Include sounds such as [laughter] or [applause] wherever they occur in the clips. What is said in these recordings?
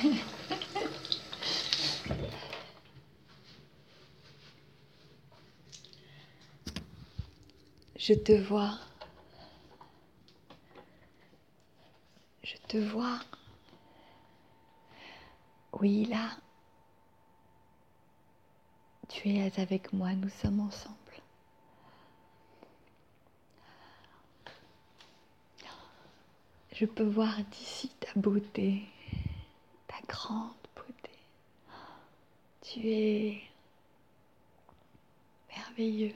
[laughs] Je te vois. Je te vois. Oui, là. Tu es avec moi, nous sommes ensemble. Je peux voir d'ici ta beauté, grande beauté. Tu es merveilleux.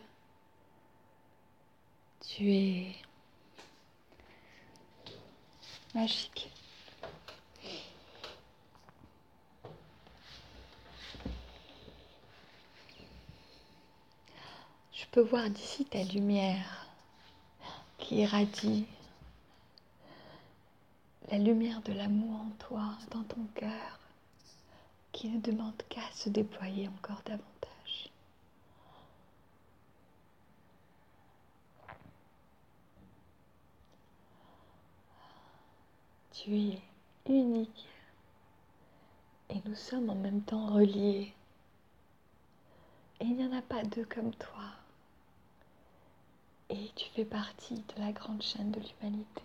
Tu es magique. Je peux voir d'ici ta lumière qui irradie la lumière de l'amour en toi, dans ton cœur, qui ne demande qu'à se déployer encore davantage. Tu es unique et nous sommes en même temps reliés. Il n'y en a pas deux comme toi. Et tu fais partie de la grande chaîne de l'humanité.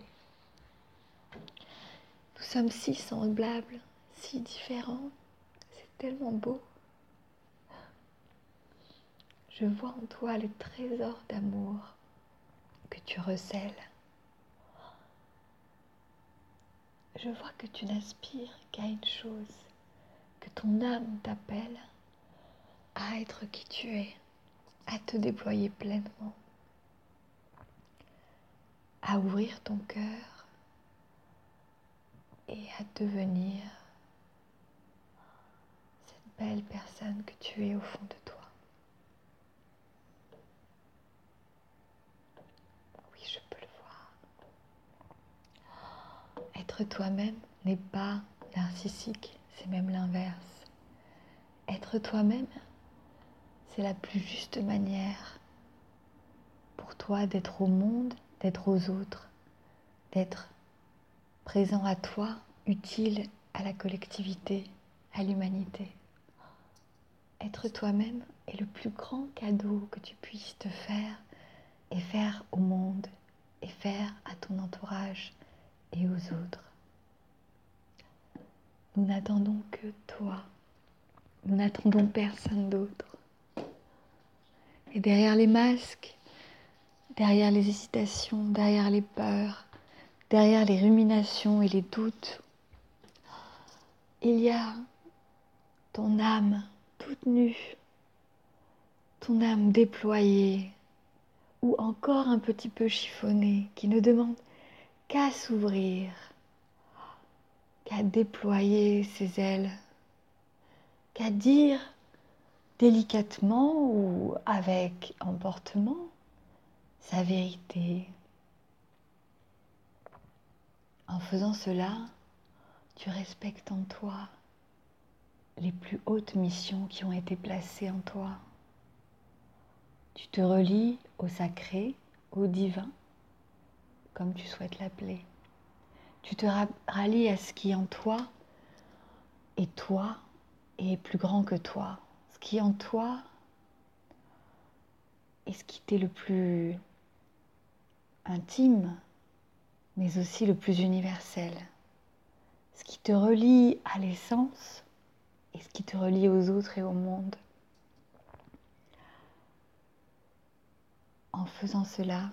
Nous sommes si semblables, si différents. C'est tellement beau. Je vois en toi le trésor d'amour que tu recèles. Je vois que tu n'aspires qu'à une chose, que ton âme t'appelle à être qui tu es, à te déployer pleinement, à ouvrir ton cœur et à devenir cette belle personne que tu es au fond de toi. Oui, je peux le voir. Être toi-même n'est pas narcissique, c'est même l'inverse. Être toi-même, c'est la plus juste manière pour toi d'être au monde, d'être aux autres, d'être présent à toi, utile à la collectivité, à l'humanité. Être toi-même est le plus grand cadeau que tu puisses te faire et faire au monde et faire à ton entourage et aux autres. Nous n'attendons que toi. Nous n'attendons personne d'autre. Et derrière les masques, derrière les hésitations, derrière les peurs, derrière les ruminations et les doutes, il y a ton âme toute nue, ton âme déployée ou encore un petit peu chiffonnée qui ne demande qu'à s'ouvrir, qu'à déployer ses ailes, qu'à dire délicatement ou avec emportement sa vérité, en faisant cela, tu respectes en toi les plus hautes missions qui ont été placées en toi. Tu te relis au sacré, au divin, comme tu souhaites l'appeler. Tu te rallies à ce qui en toi est toi et plus grand que toi. Ce qui en toi est ce qui t'est le plus intime, mais aussi le plus universel. Ce qui te relie à l'essence et ce qui te relie aux autres et au monde. En faisant cela,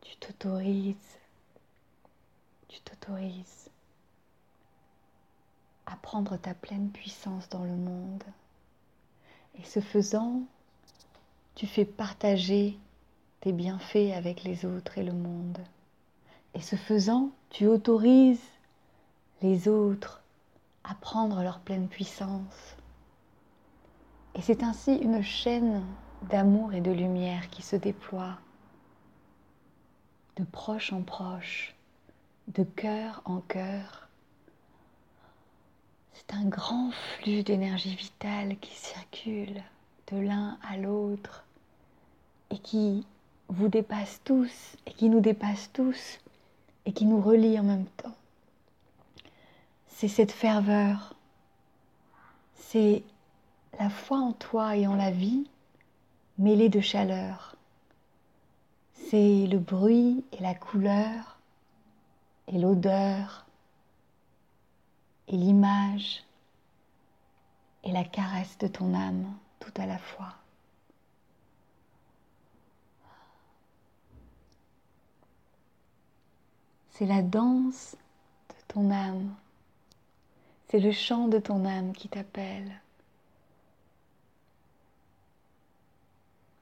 tu t'autorises, tu t'autorises à prendre ta pleine puissance dans le monde. Et ce faisant, tu fais partager tes bienfaits avec les autres et le monde. Et ce faisant, tu autorises les autres à prendre leur pleine puissance. Et c'est ainsi une chaîne d'amour et de lumière qui se déploie de proche en proche, de cœur en cœur. C'est un grand flux d'énergie vitale qui circule de l'un à l'autre et qui vous dépasse tous et qui nous dépasse tous et qui nous relie en même temps. c'est cette ferveur, c'est la foi en toi et en la vie mêlée de chaleur. C'est le bruit et la couleur et l'odeur et l'image et la caresse de ton âme tout à la fois. C'est la danse de ton âme. C'est le chant de ton âme qui t'appelle.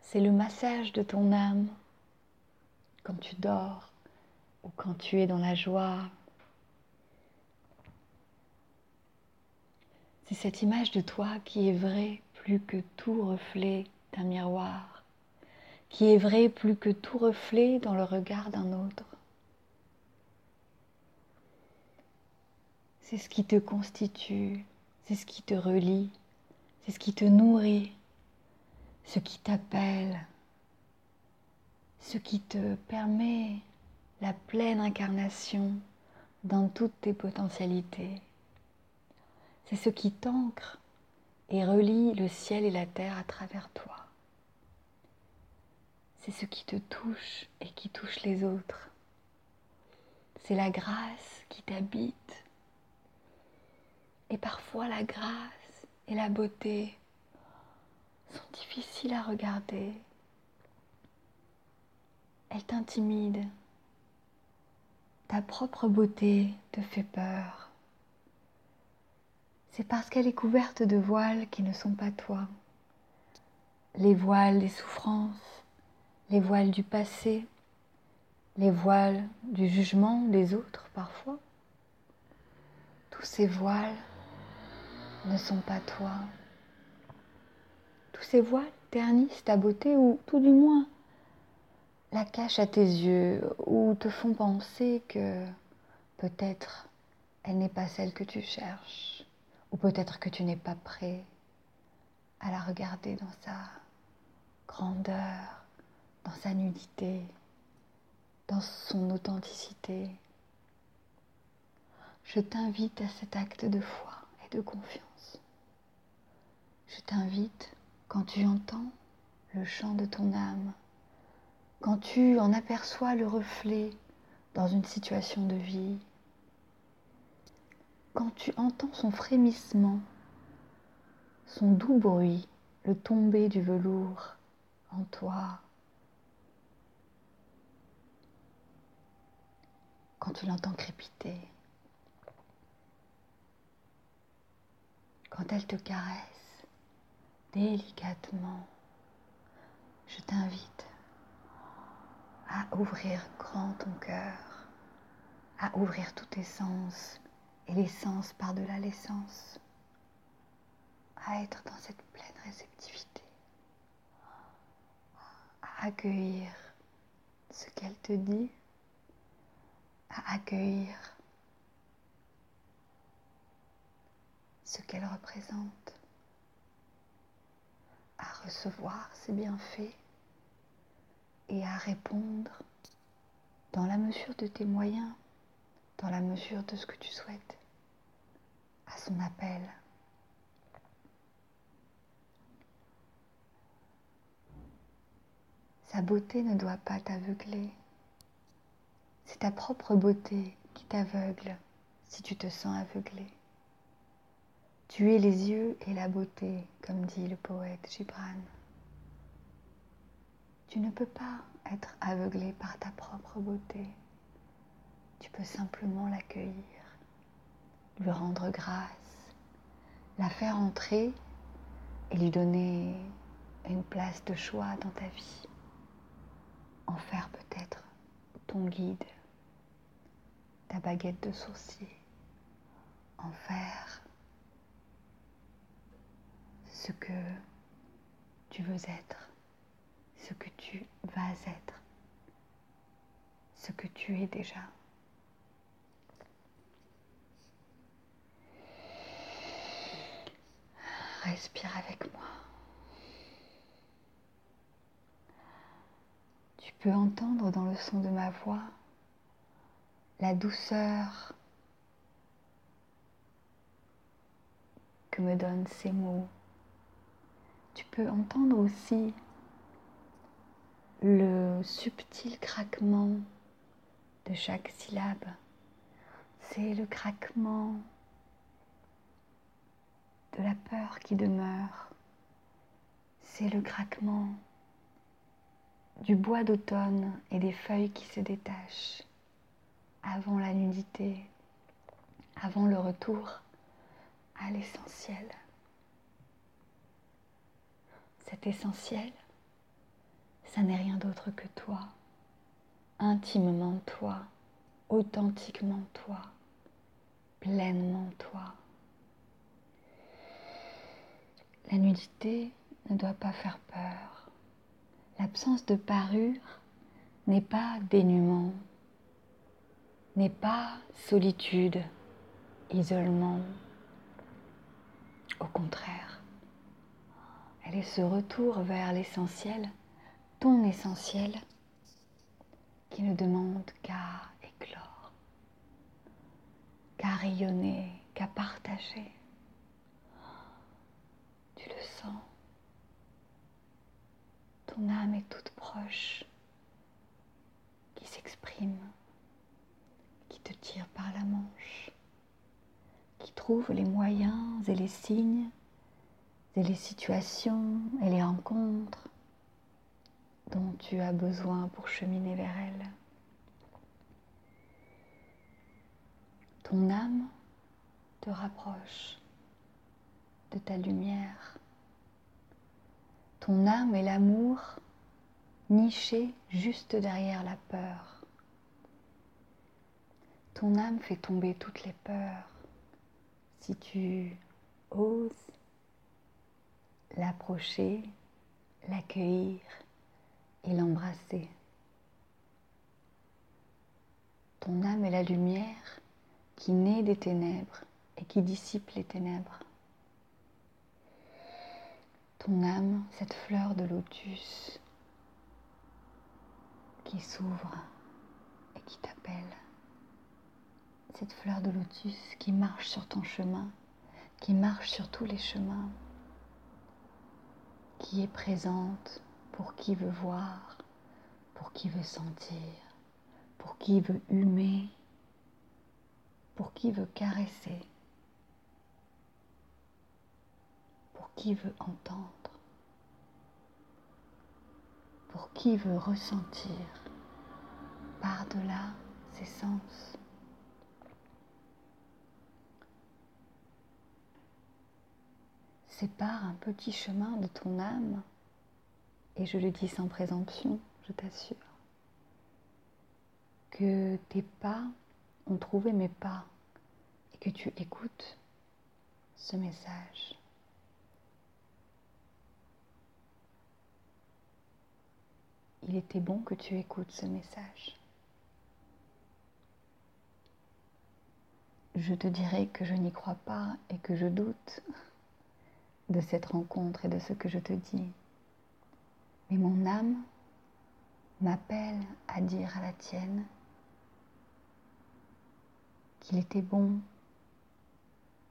C'est le massage de ton âme quand tu dors ou quand tu es dans la joie. C'est cette image de toi qui est vraie plus que tout reflet d'un miroir, qui est vraie plus que tout reflet dans le regard d'un autre. C'est ce qui te constitue, c'est ce qui te relie, c'est ce qui te nourrit, ce qui t'appelle, ce qui te permet la pleine incarnation dans toutes tes potentialités. C'est ce qui t'ancre et relie le ciel et la terre à travers toi. C'est ce qui te touche et qui touche les autres. C'est la grâce qui t'habite. Et parfois la grâce et la beauté sont difficiles à regarder. Elles t'intimident. Ta propre beauté te fait peur c'est parce qu'elle est couverte de voiles qui ne sont pas toi. Les voiles des souffrances, les voiles du passé, les voiles du jugement des autres parfois. Tous ces voiles ne sont pas toi. Tous ces voiles ternissent ta beauté ou tout du moins la cachent à tes yeux ou te font penser que peut-être elle n'est pas celle que tu cherches. Ou peut-être que tu n'es pas prêt à la regarder dans sa grandeur, dans sa nudité, dans son authenticité. Je t'invite à cet acte de foi de confiance. Je t'invite, quand tu entends le chant de ton âme, quand tu en aperçois le reflet dans une situation de vie, quand tu entends son frémissement, son doux bruit, le tomber du velours en toi, quand tu l'entends crépiter, quand elle te caresse délicatement, je t'invite à ouvrir grand ton cœur, à ouvrir tous tes sens et l'essence par-delà l'essence, à être dans cette pleine réceptivité, à accueillir ce qu'elle te dit, à accueillir ce qu'elle représente, à recevoir ses bienfaits et à répondre dans la mesure de tes moyens, dans la mesure de ce que tu souhaites à son appel. Sa beauté ne doit pas t'aveugler. C'est ta propre beauté qui t'aveugle si tu te sens aveuglé. Tu es les yeux et la beauté, comme dit le poète Gibran. Tu ne peux pas être aveuglé par ta propre beauté. Tu peux simplement l'accueillir lui rendre grâce, la faire entrer et lui donner une place de choix dans ta vie. En faire peut-être ton guide, ta baguette de sourcier. En faire ce que tu veux être, ce que tu vas être, ce que tu es déjà. Respire avec moi. Tu peux entendre dans le son de ma voix la douceur que me donnent ces mots. Tu peux entendre aussi le subtil craquement de chaque syllabe. C'est le craquement de la peur qui demeure. C'est le craquement du bois d'automne et des feuilles qui se détachent avant la nudité, avant le retour à l'essentiel. Cet essentiel, ça n'est rien d'autre que toi, intimement toi, authentiquement toi, pleinement toi. La nudité ne doit pas faire peur. L'absence de parure n'est pas dénuement, n'est pas solitude, isolement. Au contraire, elle ce retour vers l'essentiel, ton essentiel, qui ne demande qu'à éclore, qu'à rayonner, qu'à partager. Tu le sens. Ton âme est toute proche, qui s'exprime, qui te tire par la manche, qui trouve les moyens et les signes et les situations et les rencontres dont tu as besoin pour cheminer vers elle. Ton âme te rapproche de ta lumière. Ton âme est l'amour niché juste derrière la peur. Ton âme fait tomber toutes les peurs si tu oses l'approcher, l'accueillir et l'embrasser. Ton âme est la lumière qui naît des ténèbres et qui dissipe les ténèbres. Ton âme, cette fleur de lotus qui s'ouvre et qui t'appelle. Cette fleur de lotus qui marche sur ton chemin, qui marche sur tous les chemins, qui est présente pour qui veut voir, pour qui veut sentir, pour qui veut humer, pour qui veut caresser, pour qui veut entendre, pour qui veut ressentir par-delà ses sens. Sépare un petit chemin de ton âme et je le dis sans présomption, je t'assure, que tes pas ont trouvé mes pas et que tu écoutes ce message. Il était bon que tu écoutes ce message. Je te dirai que je n'y crois pas et que je doute de cette rencontre et de ce que je te dis. Mais mon âme m'appelle à dire à la tienne qu'il était bon,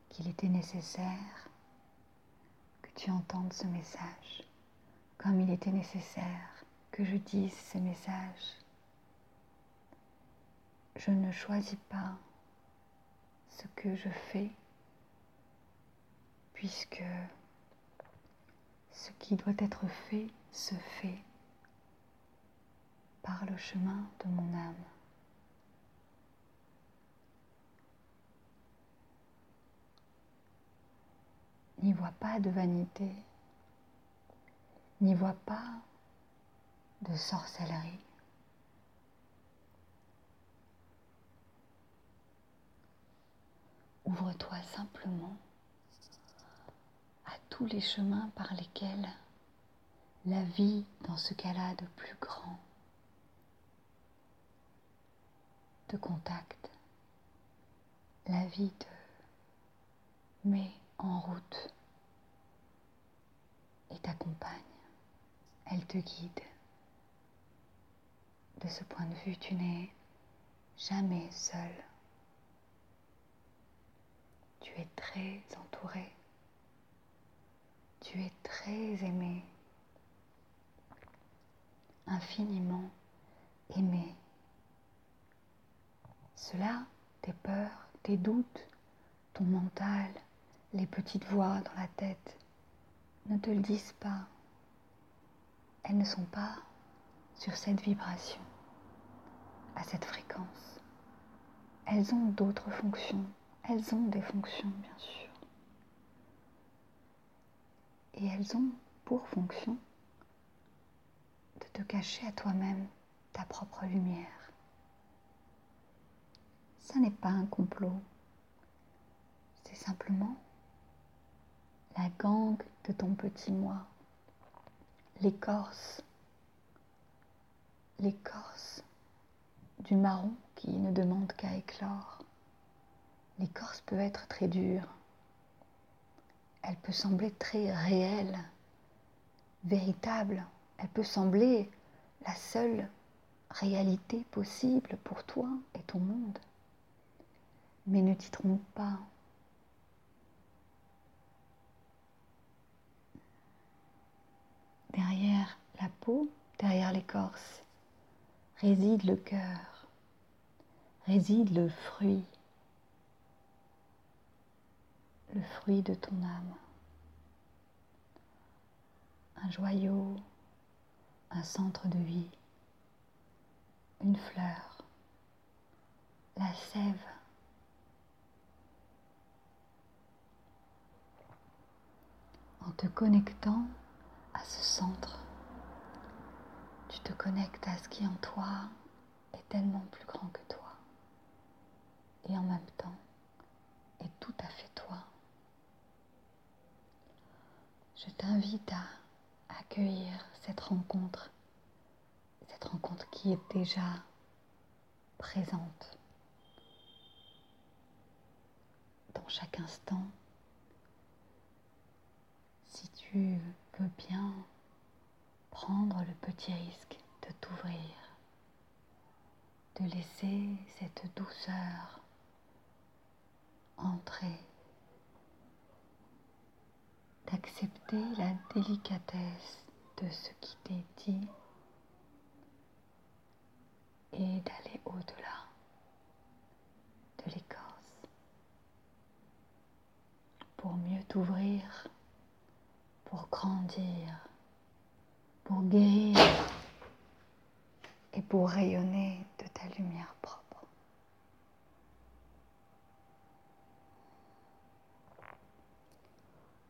qu'il était nécessaire que tu entendes ce message, comme il était nécessaire que je dise ce message. Je ne choisis pas ce que je fais, puisque ce qui doit être fait se fait par le chemin de mon âme. N'y vois pas de vanité, n'y vois pas de sorcellerie. Ouvre-toi simplement tous les chemins par lesquels la vie dans ce cas-là de plus grand de contact, la vie te met en route et t'accompagne, elle te guide. De ce point de vue, tu n'es jamais seul. Tu es très entouré Tu es très aimé, infiniment aimé. Cela, tes peurs, tes doutes, ton mental, les petites voix dans la tête, ne te le disent pas. Elles ne sont pas sur cette vibration, à cette fréquence. Elles ont d'autres fonctions. Elles ont des fonctions, bien sûr. Et elles ont pour fonction de te cacher à toi-même ta propre lumière. Ça n'est pas un complot. C'est simplement la gangue de ton petit moi, l'écorce, l'écorce du marron qui ne demande qu'à éclore. L'écorce peut être très dure, elle peut sembler très réelle, véritable, elle peut sembler la seule réalité possible pour toi et ton monde. Mais ne t'y trompe pas. Derrière la peau, derrière l'écorce, réside le cœur, réside le fruit, le fruit de ton âme. Un joyau, un centre de vie, une fleur, la sève. En te connectant à ce centre, tu te connectes à ce qui en toi est tellement plus grand que toi et en même temps est tout à fait toi. Je t'invite à accueillir cette rencontre, cette rencontre qui est déjà présente dans chaque instant. Si tu veux bien prendre le petit risque de t'ouvrir, de laisser cette douceur entrer, d'accepter la délicatesse de ce qui t'est dit et d'aller au-delà de l'écorce pour mieux t'ouvrir, pour grandir pour guérir et pour rayonner de ta lumière propre.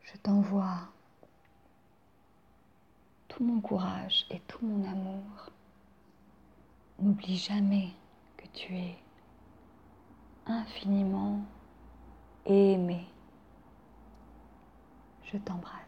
Je t'envoie tout mon courage et tout mon amour. N'oublie jamais que tu es infiniment aimé. Je t'embrasse.